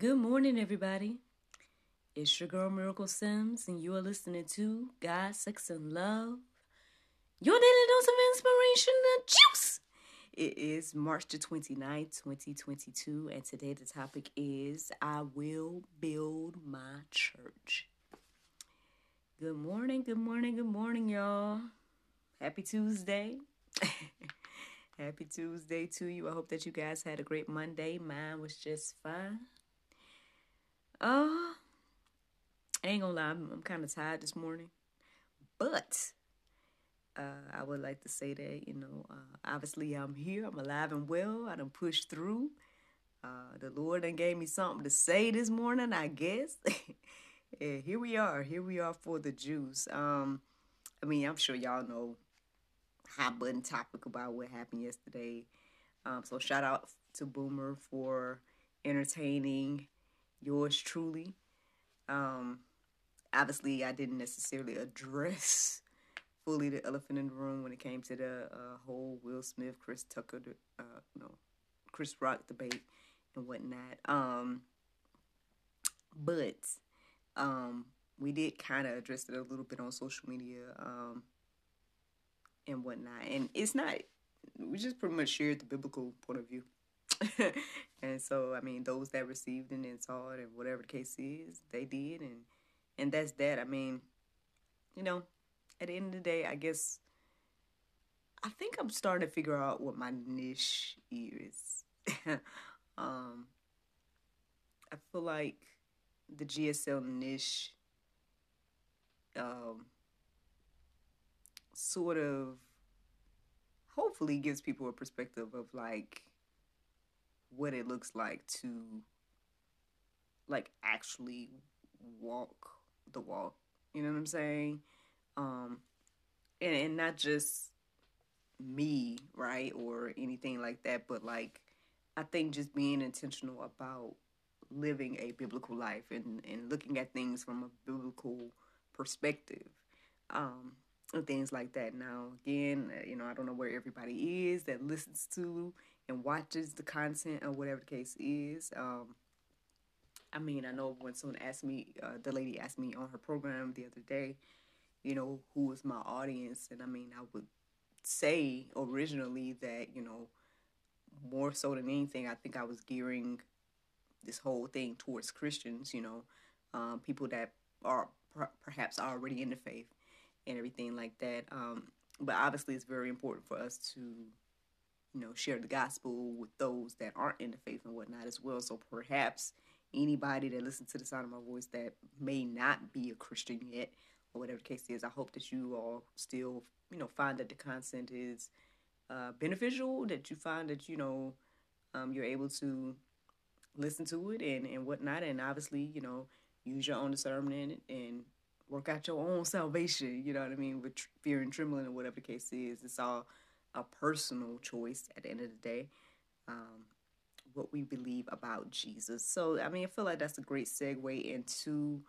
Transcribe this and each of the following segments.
Good morning, everybody. It's your girl Miracle Sims, and you are listening to God, Sex, and Love. Your daily dose of inspiration and juice. It is March the 29th, 2022, and today the topic is I will build my church. Good morning, good morning, good morning, y'all. Happy Tuesday. Happy Tuesday to you. I hope that you guys had a great Monday. Mine was just fine. Uh, I ain't gonna lie, I'm, I'm kind of tired this morning, but uh, I would like to say that you know, uh, obviously I'm here, I'm alive and well. I done pushed through. Uh, the Lord done gave me something to say this morning, I guess. yeah, here we are. Here we are for the juice. Um, I mean, I'm sure y'all know hot button topic about what happened yesterday. Um, so shout out to Boomer for entertaining yours truly. Um, obviously, I didn't necessarily address fully the elephant in the room when it came to the uh, whole Will Smith, Chris Tucker, uh, no, Chris Rock debate and whatnot. Um, but um, we did kind of address it a little bit on social media um, and whatnot. And it's not, we just pretty much shared the biblical point of view. and so, I mean, those that received and saw it, and whatever the case is, they did, and and that's that. I mean, you know, at the end of the day, I guess I think I'm starting to figure out what my niche is. um, I feel like the GSL niche, um, sort of, hopefully gives people a perspective of like what it looks like to like actually walk the walk. You know what I'm saying? Um and, and not just me, right? Or anything like that, but like I think just being intentional about living a biblical life and, and looking at things from a biblical perspective. Um and things like that. Now, again, you know, I don't know where everybody is that listens to and watches the content or whatever the case is. Um, I mean, I know when someone asked me, uh, the lady asked me on her program the other day, you know, who was my audience, and I mean, I would say originally that you know, more so than anything, I think I was gearing this whole thing towards Christians, you know, um, people that are per- perhaps already in the faith and everything like that. Um, but obviously, it's very important for us to you know, share the gospel with those that aren't in the faith and whatnot as well. So perhaps anybody that listens to the sound of my voice that may not be a Christian yet, or whatever the case is, I hope that you all still, you know, find that the content is uh, beneficial, that you find that, you know, um, you're able to listen to it and, and whatnot. And obviously, you know, use your own discernment and work out your own salvation, you know what I mean, with fear and trembling or whatever the case is. It's all a personal choice at the end of the day. Um, what we believe about Jesus. So, I mean, I feel like that's a great segue into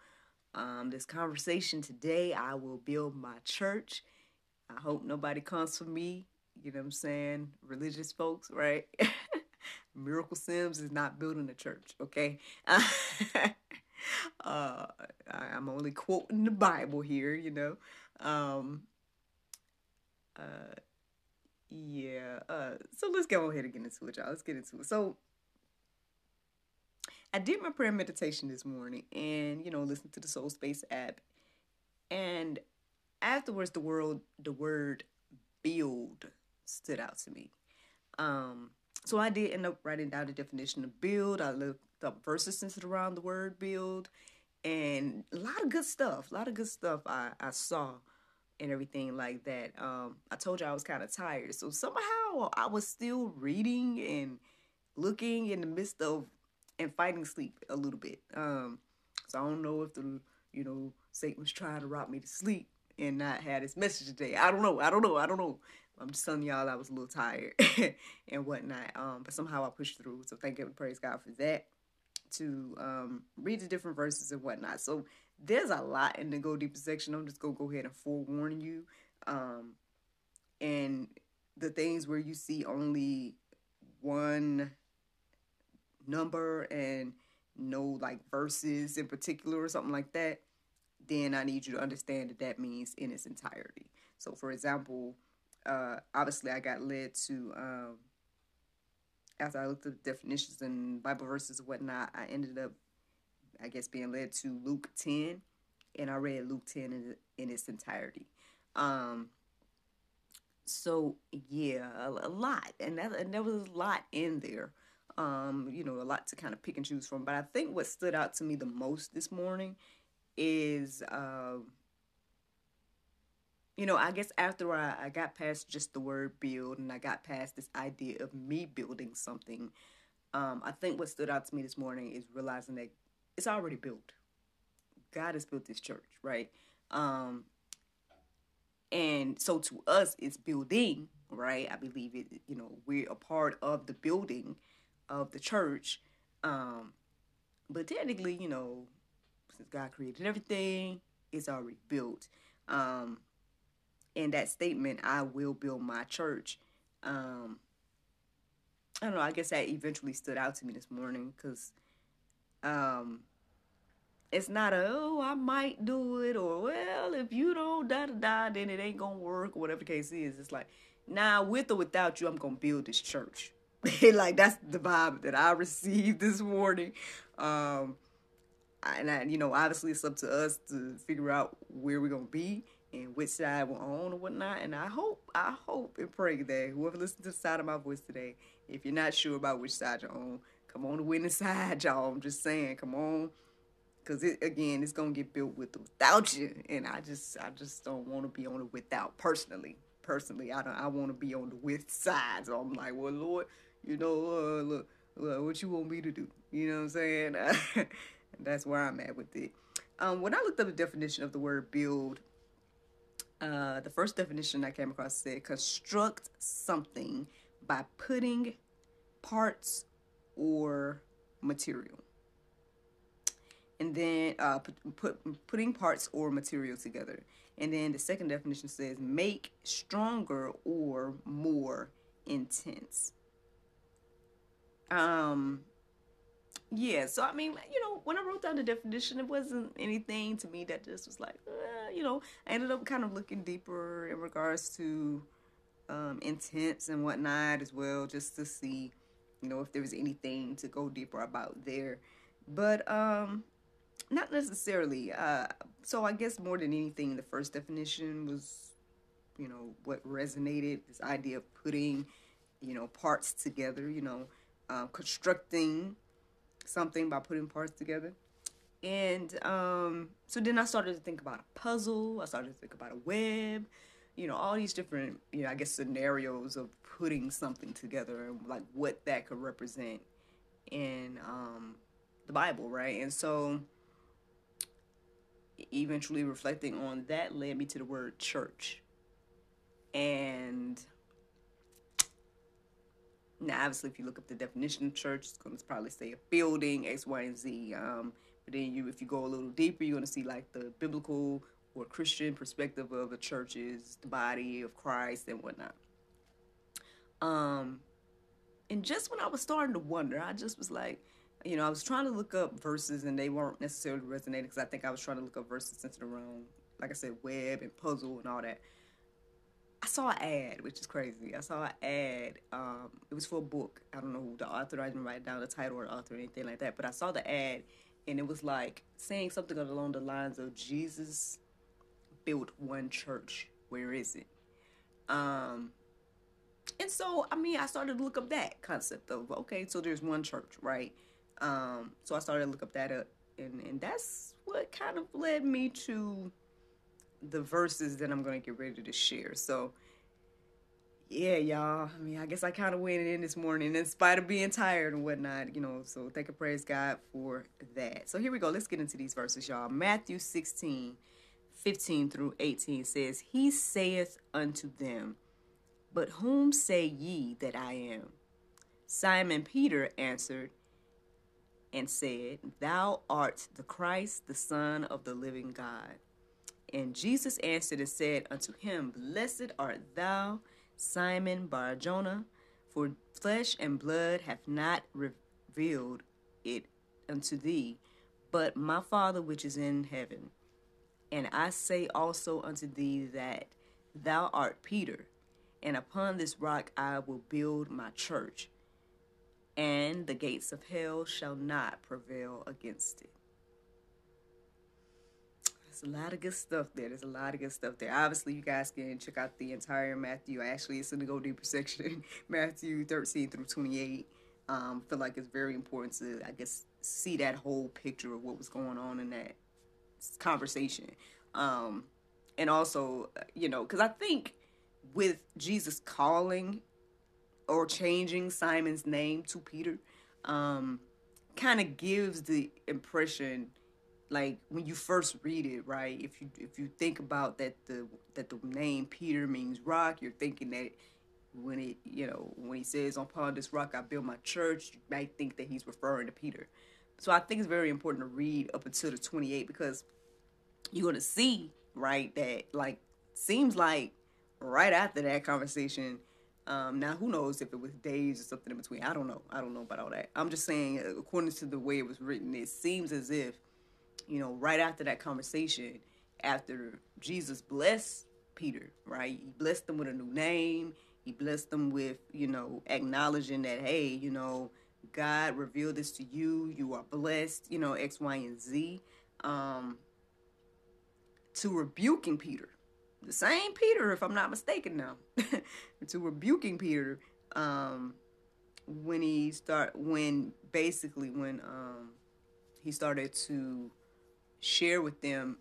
um, this conversation today. I will build my church. I hope nobody comes for me. You know what I'm saying? Religious folks, right? Miracle Sims is not building a church, okay? uh, I, I'm only quoting the Bible here, you know. Um, uh, yeah. Uh, so let's go ahead and get into it, y'all. Let's get into it. So I did my prayer meditation this morning, and you know, listen to the Soul Space app, and afterwards, the word the word build stood out to me. Um, so I did end up writing down the definition of build. I looked up verses centered around the word build, and a lot of good stuff. A lot of good stuff I I saw and everything like that. Um, I told you I was kind of tired, so somehow I was still reading and looking in the midst of and fighting sleep a little bit. Um, so I don't know if the you know Satan was trying to rob me to sleep and not had his message today. I don't know. I don't know. I don't know. I'm just telling y'all I was a little tired and whatnot. Um, but somehow I pushed through. So thank you and praise God for that. To um, read the different verses and whatnot. So there's a lot in the go deeper section. I'm just gonna go ahead and forewarn you. Um, and the things where you see only one number and no like verses in particular or something like that, then I need you to understand that that means in its entirety. So, for example, uh, obviously I got led to um, after I looked at the definitions and Bible verses and whatnot, I ended up, I guess, being led to Luke 10, and I read Luke 10 in, in its entirety. Um, so yeah, a, a lot, and that and there was a lot in there. Um, you know, a lot to kind of pick and choose from. But I think what stood out to me the most this morning is, uh, you know, I guess after I, I got past just the word build and I got past this idea of me building something, um, I think what stood out to me this morning is realizing that it's already built. God has built this church, right? Um, and so to us, it's building, right? I believe it, you know, we're a part of the building of the church. Um, but technically, you know, since God created everything, it's already built. Um, and that statement, I will build my church. Um, I don't know. I guess that eventually stood out to me this morning because um, it's not a oh I might do it or well if you don't da da da then it ain't gonna work or whatever the case is. It's like nah with or without you I'm gonna build this church. like that's the vibe that I received this morning. Um, and I, you know obviously it's up to us to figure out where we're gonna be and which side we're on or whatnot. And I hope, I hope and pray that whoever listens to the side of my voice today, if you're not sure about which side you're on, come on the winning side, y'all. I'm just saying, come on. Cause it again, it's gonna get built with without you, and I just, I just don't want to be on it without. Personally, personally, I don't, I want to be on the with side. So I'm like, well, Lord, you know, uh, look, look, what you want me to do? You know what I'm saying? that's where I'm at with it. Um, when I looked up the definition of the word build, uh, the first definition I came across said construct something by putting parts or material. And then uh, put, put, putting parts or material together. And then the second definition says make stronger or more intense. Um, yeah, so I mean, you know, when I wrote down the definition, it wasn't anything to me that just was like, uh, you know, I ended up kind of looking deeper in regards to um, intents and whatnot as well, just to see, you know, if there was anything to go deeper about there. But um, not necessarily. Uh, so I guess more than anything, the first definition was, you know, what resonated this idea of putting, you know, parts together, you know, uh, constructing something by putting parts together. And um, so then I started to think about a puzzle. I started to think about a web, you know, all these different, you know, I guess scenarios of putting something together and like what that could represent in um, the Bible, right? And so eventually reflecting on that led me to the word church. And now, obviously, if you look up the definition of church, it's going to probably say a building, X, Y, and Z. Um, but then you, if you go a little deeper, you're going to see like the biblical or Christian perspective of a church is the body of Christ and whatnot. Um, and just when I was starting to wonder, I just was like, you know, I was trying to look up verses and they weren't necessarily resonating because I think I was trying to look up verses centered around, like I said, web and puzzle and all that. I saw an ad, which is crazy. I saw an ad. Um, it was for a book. I don't know who the author. I didn't write down the title or the author or anything like that. But I saw the ad, and it was like saying something along the lines of Jesus built one church. Where is it? Um, and so I mean, I started to look up that concept of okay, so there's one church, right? Um, so I started to look up that up, and and that's what kind of led me to the verses that I'm gonna get ready to share. So yeah, y'all. I mean, I guess I kind of went in this morning in spite of being tired and whatnot, you know. So thank and praise God for that. So here we go. Let's get into these verses, y'all. Matthew 16, 15 through 18 says, He saith unto them, But whom say ye that I am? Simon Peter answered and said, Thou art the Christ, the Son of the living God. And Jesus answered and said unto him, Blessed art thou, Simon Barjona, for flesh and blood hath not revealed it unto thee, but my Father which is in heaven. And I say also unto thee that thou art Peter, and upon this rock I will build my church, and the gates of hell shall not prevail against it There's a lot of good stuff there. There's a lot of good stuff there. Obviously, you guys can check out the entire Matthew. Actually, it's in the Go Deeper section, Matthew 13 through 28. Um, feel like it's very important to, I guess, see that whole picture of what was going on in that conversation. Um, and also, you know, because I think with Jesus calling or changing Simon's name to Peter, um, kind of gives the impression like when you first read it, right? If you if you think about that the that the name Peter means rock, you're thinking that when it you know when he says upon this rock I build my church, you might think that he's referring to Peter. So I think it's very important to read up until the 28 because you're gonna see right that like seems like right after that conversation. Um, now who knows if it was days or something in between? I don't know. I don't know about all that. I'm just saying, according to the way it was written, it seems as if you know, right after that conversation, after Jesus blessed Peter, right? He blessed them with a new name. He blessed them with, you know, acknowledging that, hey, you know, God revealed this to you. You are blessed, you know, X, Y, and Z. Um, to rebuking Peter, the same Peter, if I'm not mistaken now, to rebuking Peter, um, when he start, when basically when um, he started to share with them,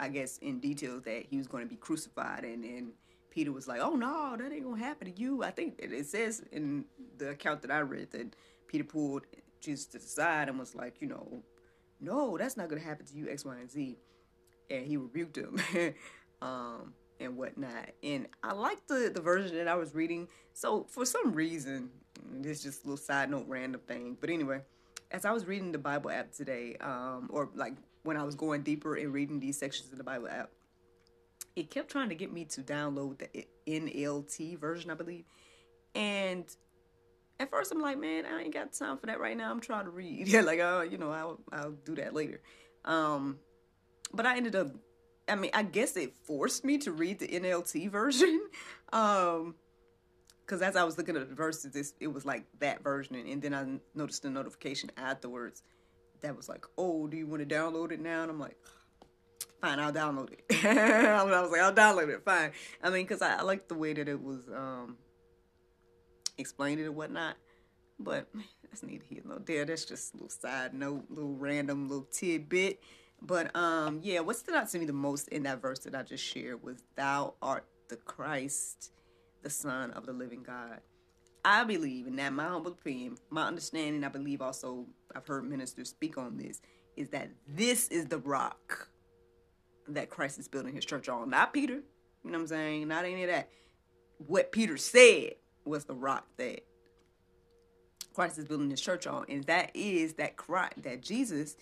I guess, in detail that he was going to be crucified. And, and Peter was like, oh, no, that ain't to happen to you. I think it says in the account that I read that Peter pulled Jesus to the side and was like, you know, no, that's not to happen to you, X, Y, and Z. And he rebuked him. um, and whatnot. And I like the the version that I was reading. So for some reason, this is just a little side note, random thing. But anyway, as I was reading the Bible app today, um, or like when I was going deeper and reading these sections of the Bible app, it kept trying to get me to download the NLT version, I believe. And at first, I'm like, man, I ain't got time for that right now. I'm trying to read. Yeah, like, uh, you know, I'll I'll do that later. Um, but I ended up. I mean, I guess it forced me to read the NLT version. um, because as I was looking at the verses, it was like that version, and then I noticed the notification afterwards that was like, "Oh, do you want to download it now?" And I'm like, "Fine, I'll download it." I was like, "I'll download it." Fine. I mean, because I, I like the way that it was um, explained it and whatnot. But that's neither here nor there. That's just a little side note, little random little tidbit. But um, yeah, what stood out to me the most in that verse that I just shared was, "Thou art the Christ, the Son of the living God." I believe, and that my humble opinion, my understanding, I believe also I've heard ministers speak on this, is that this is the rock that Christ is building his church on. Not Peter, you know what I'm saying? Not any of that. What Peter said was the rock that Christ is building his church on, and that is that Christ, that Jesus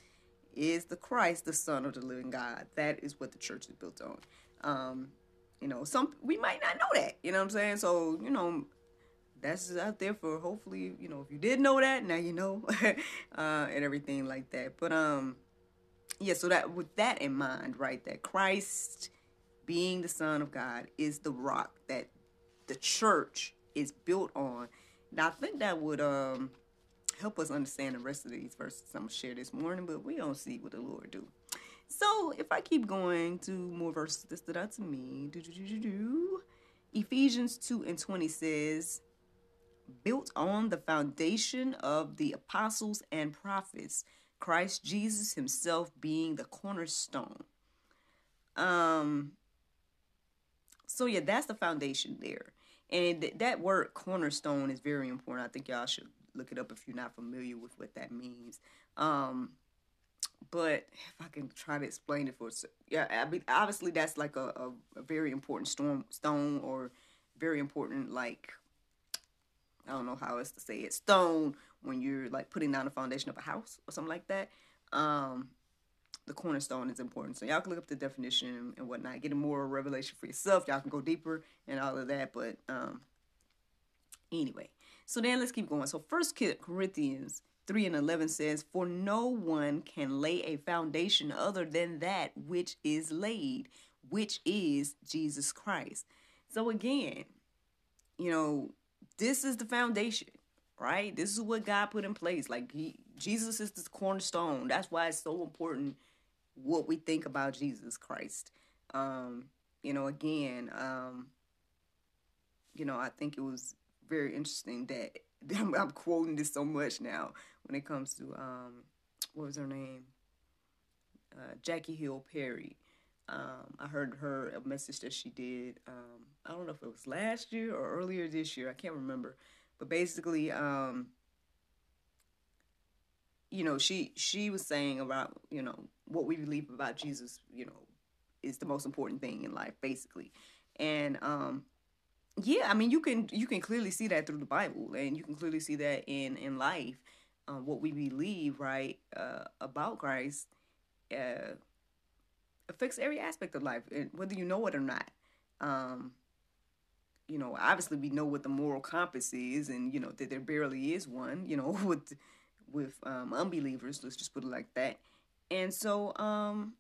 is the Christ, the Son of the living God. That is what the church is built on. Um, you know, some we might not know that. You know what I'm saying? So, you know, that's out there for hopefully you know if you did know that now you know uh, and everything like that but um yeah so that with that in mind right that christ being the son of god is the rock that the church is built on now i think that would um help us understand the rest of these verses i'm gonna share this morning but we don't see what the lord do so if i keep going to more verses that stood out to me do, do, do, ephesians 2 and 20 says built on the foundation of the apostles and prophets, Christ Jesus himself being the cornerstone. Um so yeah, that's the foundation there. And that word cornerstone is very important. I think y'all should look it up if you're not familiar with what that means. Um but if I can try to explain it for yeah, I mean obviously that's like a, a, a very important storm stone or very important like I don't know how else to say it, stone when you're like putting down the foundation of a house or something like that. Um, the cornerstone is important. So y'all can look up the definition and whatnot, get a more revelation for yourself. Y'all can go deeper and all of that. But um, anyway, so then let's keep going. So First Corinthians 3 and 11 says, For no one can lay a foundation other than that which is laid, which is Jesus Christ. So again, you know, this is the foundation, right? This is what God put in place. Like he, Jesus is the cornerstone. That's why it's so important what we think about Jesus Christ. Um, you know, again, um, you know, I think it was very interesting that I'm, I'm, quoting this so much now when it comes to um, what was her name, uh, Jackie Hill Perry. Um, I heard her a message that she did. Um, I don't know if it was last year or earlier this year. I can't remember, but basically, um, you know, she she was saying about you know what we believe about Jesus. You know, is the most important thing in life, basically, and um, yeah, I mean, you can you can clearly see that through the Bible, and you can clearly see that in in life, um, what we believe, right, uh, about Christ. Uh, affects every aspect of life, whether you know it or not. Um, you know, obviously we know what the moral compass is, and you know that there barely is one. You know, with with um, unbelievers, let's just put it like that. And so, um,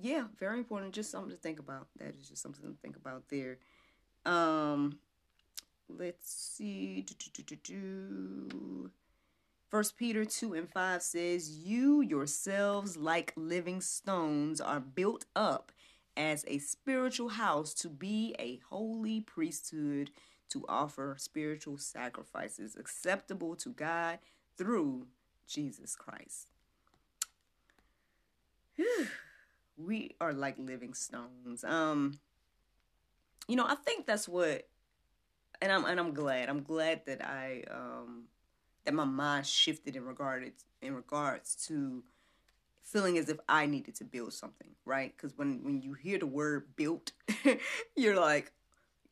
yeah, very important. Just something to think about. That is just something to think about there. Um, let's see. Do, do, do, First Peter 2 and 5 says, You yourselves, like living stones, are built up as a spiritual house to be a holy priesthood to offer spiritual sacrifices acceptable to God through Jesus Christ. we are like living stones. Um you know, I think that's what and I'm and I'm glad. I'm glad that I um that my mind shifted in regard in regards to feeling as if I needed to build something, right? Because when when you hear the word built, you're like,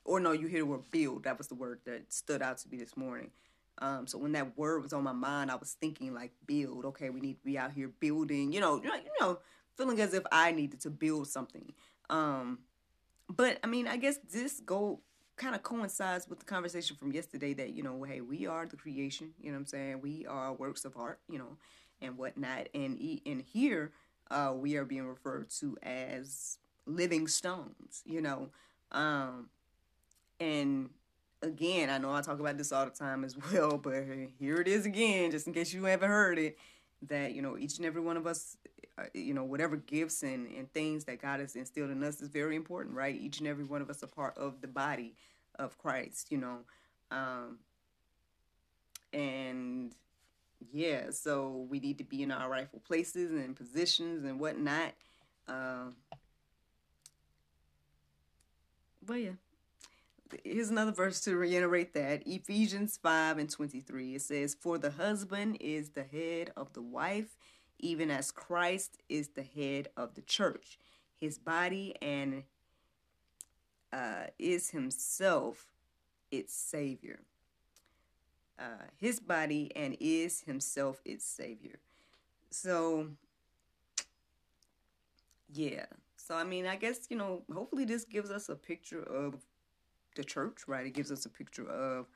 or no, you hear the word build. That was the word that stood out to me this morning. Um, so when that word was on my mind, I was thinking like build. Okay, we need to be out here building. You know, you know, feeling as if I needed to build something. Um, but I mean, I guess this go kind of coincides with the conversation from yesterday that you know hey we are the creation you know what i'm saying? We are works of art you know and whatnot. And and here uh we are being referred to as living stones you know? Um and again i know i talk about this all the time as well but here it is again just in case you haven't heard it that you know each and every one of us uh, you know whatever gifts and, and things that god has instilled in us is very important right? Each and every one of us are part of the body of christ you know um and yeah so we need to be in our rightful places and positions and whatnot um but yeah here's another verse to reiterate that Ephesians 5 and 23. It says, For the husband is the head of the wife, even as Christ is the head of the church, his body, and uh, is himself its Savior. Uh, his body and is himself its Savior. So, yeah. So, I mean, I guess, you know, hopefully this gives us a picture of the church, right? It gives us a picture of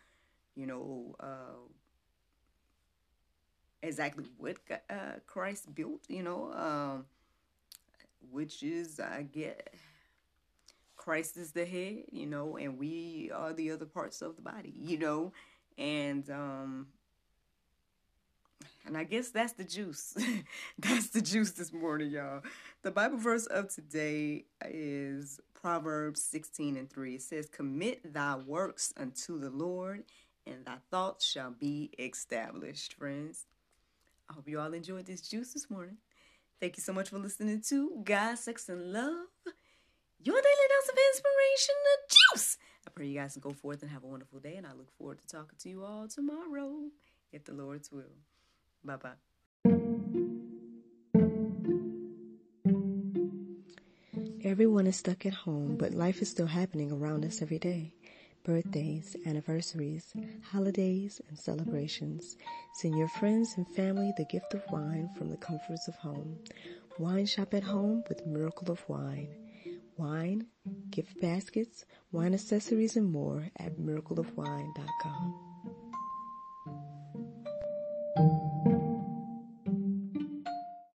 you know, uh, exactly what uh, Christ built, you know, um, which is, I get, Christ is the head, you know, and we are the other parts of the body, you know, and um, and I guess that's the juice. that's the juice this morning, y'all. The Bible verse of today is Proverbs 16 and 3. It says, Commit thy works unto the Lord, and thy thoughts shall be established, friends. I hope you all enjoyed this juice this morning. Thank you so much for listening to God, Sex, and Love, your daily dose of inspiration, the juice. I pray you guys can go forth and have a wonderful day, and I look forward to talking to you all tomorrow, if the Lord's will. Bye bye. Everyone is stuck at home, but mm-hmm. life is still happening around us every day. Birthdays, anniversaries, holidays, and celebrations. Send your friends and family the gift of wine from the comforts of home. Wine shop at home with Miracle of Wine. Wine, gift baskets, wine accessories, and more at miracleofwine.com.